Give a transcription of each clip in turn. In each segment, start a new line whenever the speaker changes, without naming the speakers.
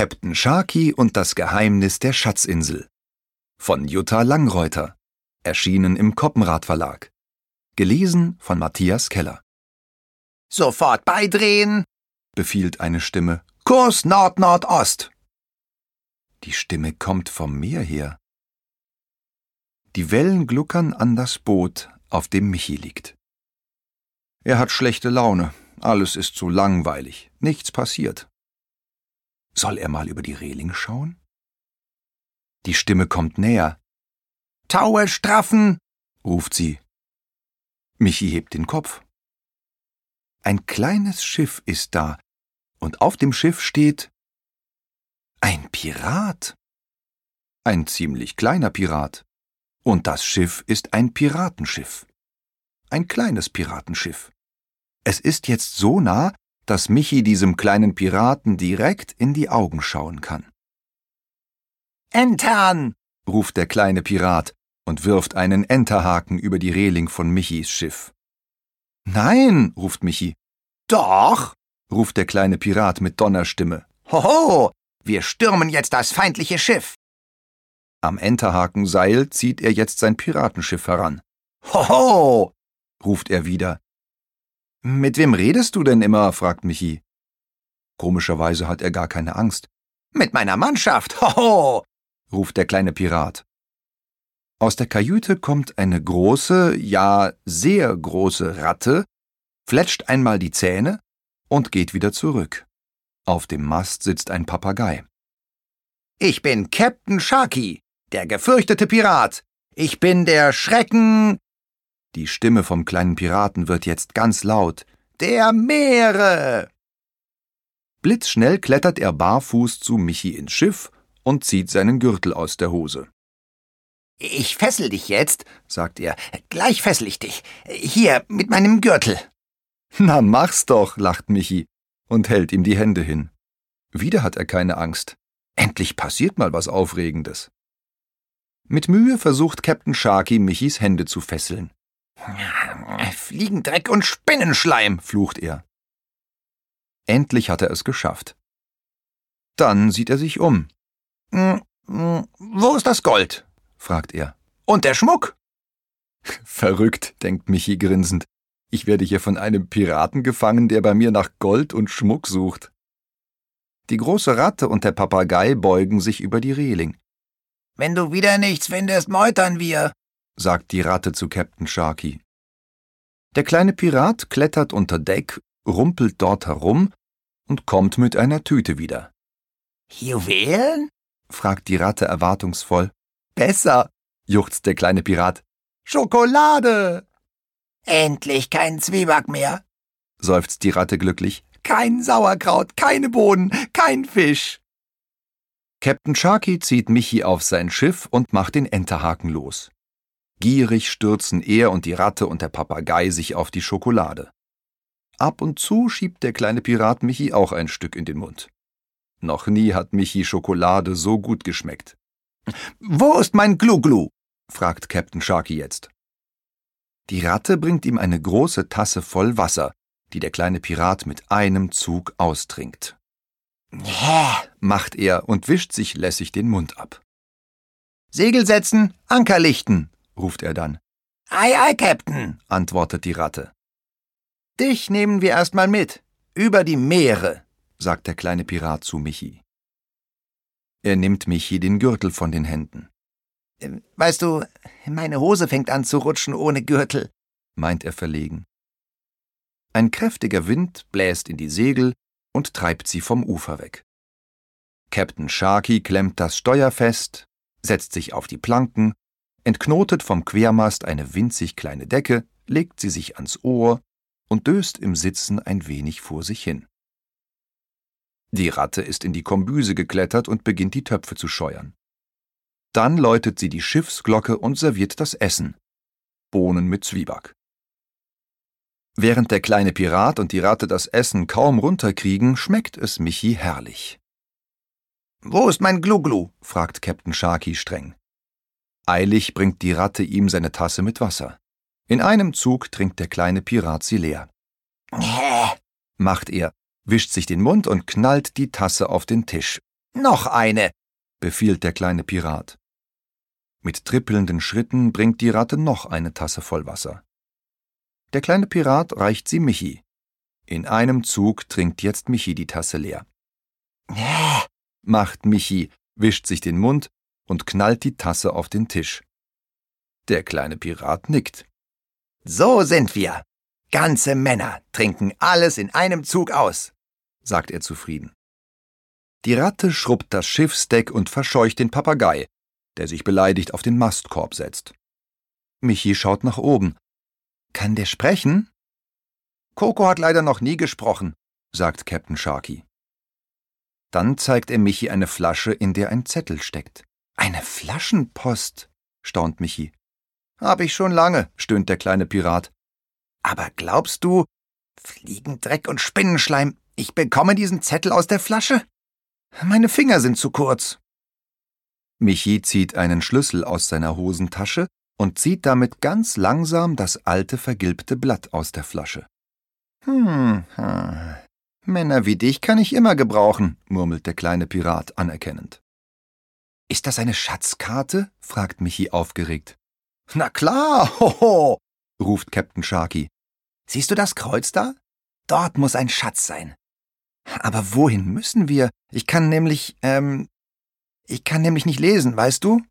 Captain Sharky und das Geheimnis der Schatzinsel von Jutta Langreuter, erschienen im Koppenrad Verlag. Gelesen von Matthias Keller.
Sofort beidrehen,
befiehlt eine Stimme.
Kurs Nord-Nordost.
Die Stimme kommt vom Meer her. Die Wellen gluckern an das Boot, auf dem Michi liegt. Er hat schlechte Laune, alles ist so langweilig, nichts passiert. Soll er mal über die Reling schauen? Die Stimme kommt näher.
Taue straffen,
ruft sie. Michi hebt den Kopf. Ein kleines Schiff ist da, und auf dem Schiff steht ein Pirat. Ein ziemlich kleiner Pirat. Und das Schiff ist ein Piratenschiff. Ein kleines Piratenschiff. Es ist jetzt so nah, dass Michi diesem kleinen Piraten direkt in die Augen schauen kann.
Entern,
ruft der kleine Pirat und wirft einen Enterhaken über die Reling von Michis Schiff. Nein, ruft Michi.
Doch,
ruft der kleine Pirat mit Donnerstimme.
Hoho, wir stürmen jetzt das feindliche Schiff.
Am Enterhakenseil zieht er jetzt sein Piratenschiff heran.
Hoho,
ruft er wieder. Mit wem redest du denn immer? fragt Michi. Komischerweise hat er gar keine Angst.
Mit meiner Mannschaft, hoho,
ruft der kleine Pirat. Aus der Kajüte kommt eine große, ja sehr große Ratte, fletscht einmal die Zähne und geht wieder zurück. Auf dem Mast sitzt ein Papagei.
Ich bin Captain Sharky, der gefürchtete Pirat. Ich bin der Schrecken.
Die Stimme vom kleinen Piraten wird jetzt ganz laut.
Der Meere.
Blitzschnell klettert er barfuß zu Michi ins Schiff und zieht seinen Gürtel aus der Hose.
Ich fessel dich jetzt, sagt er. Gleich fessel ich dich. Hier, mit meinem Gürtel.
Na, mach's doch, lacht Michi und hält ihm die Hände hin. Wieder hat er keine Angst. Endlich passiert mal was Aufregendes. Mit Mühe versucht Captain Sharky, Michis Hände zu fesseln.
Fliegendreck und Spinnenschleim, flucht er.
Endlich hat er es geschafft. Dann sieht er sich um.
Hm, hm, wo ist das Gold?
fragt er.
Und der Schmuck?
Verrückt, denkt Michi grinsend. Ich werde hier von einem Piraten gefangen, der bei mir nach Gold und Schmuck sucht. Die große Ratte und der Papagei beugen sich über die Reling.
Wenn du wieder nichts findest, meutern wir,
sagt die Ratte zu Captain Sharky. Der kleine Pirat klettert unter Deck, rumpelt dort herum und kommt mit einer Tüte wieder.
Juwelen?
fragt die Ratte erwartungsvoll.
Besser,
juchzt der kleine Pirat.
Schokolade! Endlich kein Zwieback mehr,
seufzt die Ratte glücklich.
Kein Sauerkraut, keine Bohnen, kein Fisch.
Captain Sharky zieht Michi auf sein Schiff und macht den Enterhaken los. Gierig stürzen er und die Ratte und der Papagei sich auf die Schokolade. Ab und zu schiebt der kleine Pirat Michi auch ein Stück in den Mund. Noch nie hat Michi Schokolade so gut geschmeckt.
Wo ist mein Glu-Glu?
fragt Captain Sharky jetzt. Die Ratte bringt ihm eine große Tasse voll Wasser, die der kleine Pirat mit einem Zug austrinkt.
Hä?
macht er und wischt sich lässig den Mund ab.
Segel setzen, Anker lichten,
ruft er dann.
Ei, ei, Captain,
antwortet die Ratte.
Dich nehmen wir erstmal mit, über die Meere,
sagt der kleine Pirat zu Michi. Er nimmt Michi den Gürtel von den Händen.
Weißt du, meine Hose fängt an zu rutschen ohne Gürtel,
meint er verlegen. Ein kräftiger Wind bläst in die Segel und treibt sie vom Ufer weg. Captain Sharky klemmt das Steuer fest, setzt sich auf die Planken, entknotet vom Quermast eine winzig kleine Decke, legt sie sich ans Ohr und döst im Sitzen ein wenig vor sich hin. Die Ratte ist in die Kombüse geklettert und beginnt die Töpfe zu scheuern. Dann läutet sie die Schiffsglocke und serviert das Essen. Bohnen mit Zwieback. Während der kleine Pirat und die Ratte das Essen kaum runterkriegen, schmeckt es Michi herrlich.
Wo ist mein Gluglu?
fragt Captain Sharky streng. Eilig bringt die Ratte ihm seine Tasse mit Wasser. In einem Zug trinkt der kleine Pirat sie leer. Macht er, wischt sich den Mund und knallt die Tasse auf den Tisch.
Noch eine,
befiehlt der kleine Pirat. Mit trippelnden Schritten bringt die Ratte noch eine Tasse voll Wasser. Der kleine Pirat reicht sie Michi. In einem Zug trinkt jetzt Michi die Tasse leer. Macht Michi, wischt sich den Mund und knallt die Tasse auf den Tisch. Der kleine Pirat nickt.
So sind wir. Ganze Männer trinken alles in einem Zug aus,
sagt er zufrieden. Die Ratte schrubbt das Schiffsdeck und verscheucht den Papagei, der sich beleidigt auf den Mastkorb setzt. Michi schaut nach oben. Kann der sprechen?
Coco hat leider noch nie gesprochen,
sagt Captain Sharky. Dann zeigt er Michi eine Flasche, in der ein Zettel steckt. Eine Flaschenpost, staunt Michi.
Hab ich schon lange,
stöhnt der kleine Pirat.
Aber glaubst du, Fliegendreck und Spinnenschleim, ich bekomme diesen Zettel aus der Flasche? Meine Finger sind zu kurz.
Michi zieht einen Schlüssel aus seiner Hosentasche und zieht damit ganz langsam das alte vergilbte Blatt aus der Flasche.
Hm, hm, Männer wie dich kann ich immer gebrauchen, murmelt der kleine Pirat anerkennend.
Ist das eine Schatzkarte? fragt Michi aufgeregt.
Na klar, hoho,
ruft Captain Sharky.
Siehst du das Kreuz da? Dort muss ein Schatz sein.
Aber wohin müssen wir? Ich kann nämlich, ähm, ich kann nämlich nicht lesen, weißt du?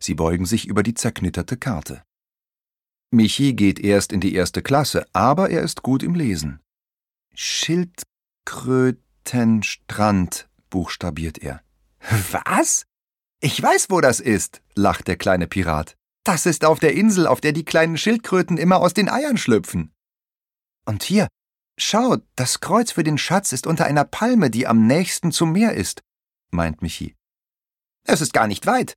Sie beugen sich über die zerknitterte Karte. Michi geht erst in die erste Klasse, aber er ist gut im Lesen. Schildkrötenstrand, buchstabiert er.
Was? Ich weiß, wo das ist, lacht der kleine Pirat. Das ist auf der Insel, auf der die kleinen Schildkröten immer aus den Eiern schlüpfen.
Und hier, schau, das Kreuz für den Schatz ist unter einer Palme, die am nächsten zum Meer ist, meint Michi.
Es ist gar nicht weit.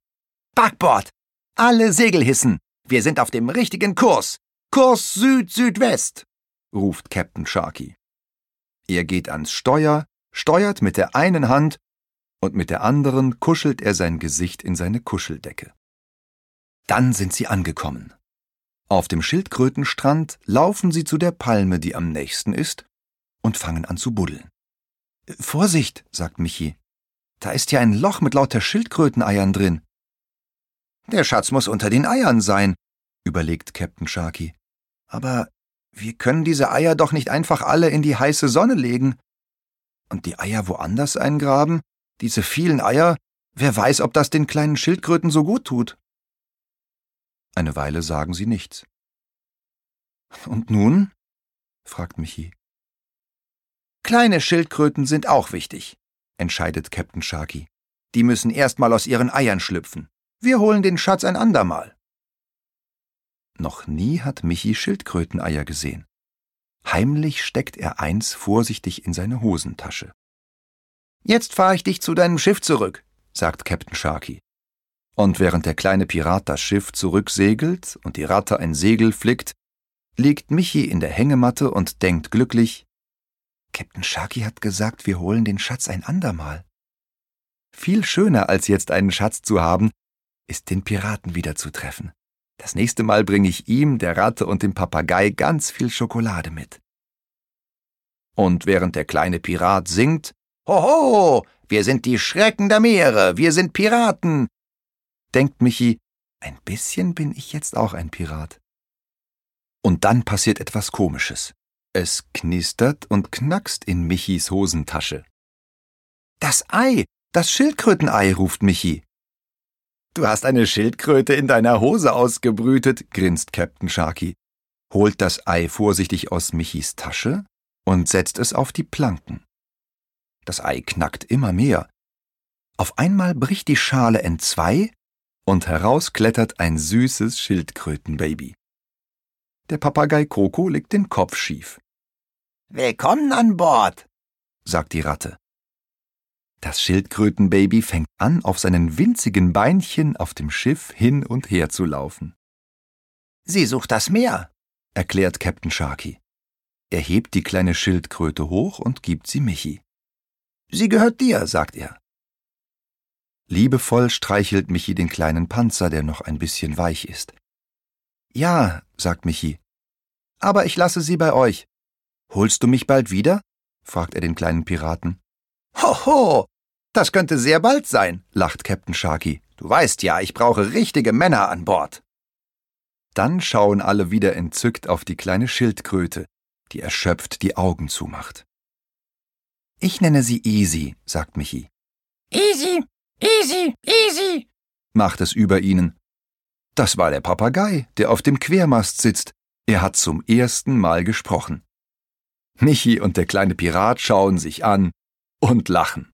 Backbord! Alle Segel hissen! Wir sind auf dem richtigen Kurs! Kurs Süd-Südwest! ruft Captain Sharky.
Er geht ans Steuer, steuert mit der einen Hand und mit der anderen kuschelt er sein Gesicht in seine Kuscheldecke. Dann sind sie angekommen. Auf dem Schildkrötenstrand laufen sie zu der Palme, die am nächsten ist, und fangen an zu buddeln. Vorsicht, sagt Michi. Da ist ja ein Loch mit lauter Schildkröteneiern drin.
Der Schatz muss unter den Eiern sein,
überlegt Captain Sharky. Aber wir können diese Eier doch nicht einfach alle in die heiße Sonne legen. Und die Eier woanders eingraben? Diese vielen Eier? Wer weiß, ob das den kleinen Schildkröten so gut tut. Eine Weile sagen sie nichts. Und nun? fragt Michi.
Kleine Schildkröten sind auch wichtig, entscheidet Captain Sharky. Die müssen erst mal aus ihren Eiern schlüpfen. Wir holen den Schatz ein andermal.
Noch nie hat Michi Schildkröteneier gesehen. Heimlich steckt er eins vorsichtig in seine Hosentasche.
Jetzt fahre ich dich zu deinem Schiff zurück, sagt Captain Sharky.
Und während der kleine Pirat das Schiff zurücksegelt und die Ratte ein Segel flickt, liegt Michi in der Hängematte und denkt glücklich, Captain Sharky hat gesagt, wir holen den Schatz ein andermal. Viel schöner als jetzt einen Schatz zu haben, ist den Piraten wiederzutreffen. Das nächste Mal bringe ich ihm, der Ratte und dem Papagei ganz viel Schokolade mit. Und während der kleine Pirat singt,
Hoho, wir sind die Schrecken der Meere, wir sind Piraten,
denkt Michi, ein bisschen bin ich jetzt auch ein Pirat. Und dann passiert etwas Komisches. Es knistert und knackst in Michis Hosentasche.
Das Ei, das Schildkrötenei, ruft Michi.
Du hast eine Schildkröte in deiner Hose ausgebrütet, grinst Captain Sharky, holt das Ei vorsichtig aus Michis Tasche und setzt es auf die Planken. Das Ei knackt immer mehr. Auf einmal bricht die Schale entzwei und heraus klettert ein süßes Schildkrötenbaby. Der Papagei Koko legt den Kopf schief.
Willkommen an Bord, sagt die Ratte.
Das Schildkrötenbaby fängt an, auf seinen winzigen Beinchen auf dem Schiff hin und her zu laufen.
Sie sucht das Meer,
erklärt Captain Sharky. Er hebt die kleine Schildkröte hoch und gibt sie Michi.
Sie gehört dir, sagt er.
Liebevoll streichelt Michi den kleinen Panzer, der noch ein bisschen weich ist. Ja, sagt Michi. Aber ich lasse sie bei euch. Holst du mich bald wieder? fragt er den kleinen Piraten.
Hoho, Das könnte sehr bald sein, lacht Captain Sharky. Du weißt ja, ich brauche richtige Männer an Bord.
Dann schauen alle wieder entzückt auf die kleine Schildkröte, die erschöpft die Augen zumacht. Ich nenne sie Easy, sagt Michi.
Easy, easy, easy,
macht es über ihnen. Das war der Papagei, der auf dem Quermast sitzt. Er hat zum ersten Mal gesprochen. Michi und der kleine Pirat schauen sich an und lachen.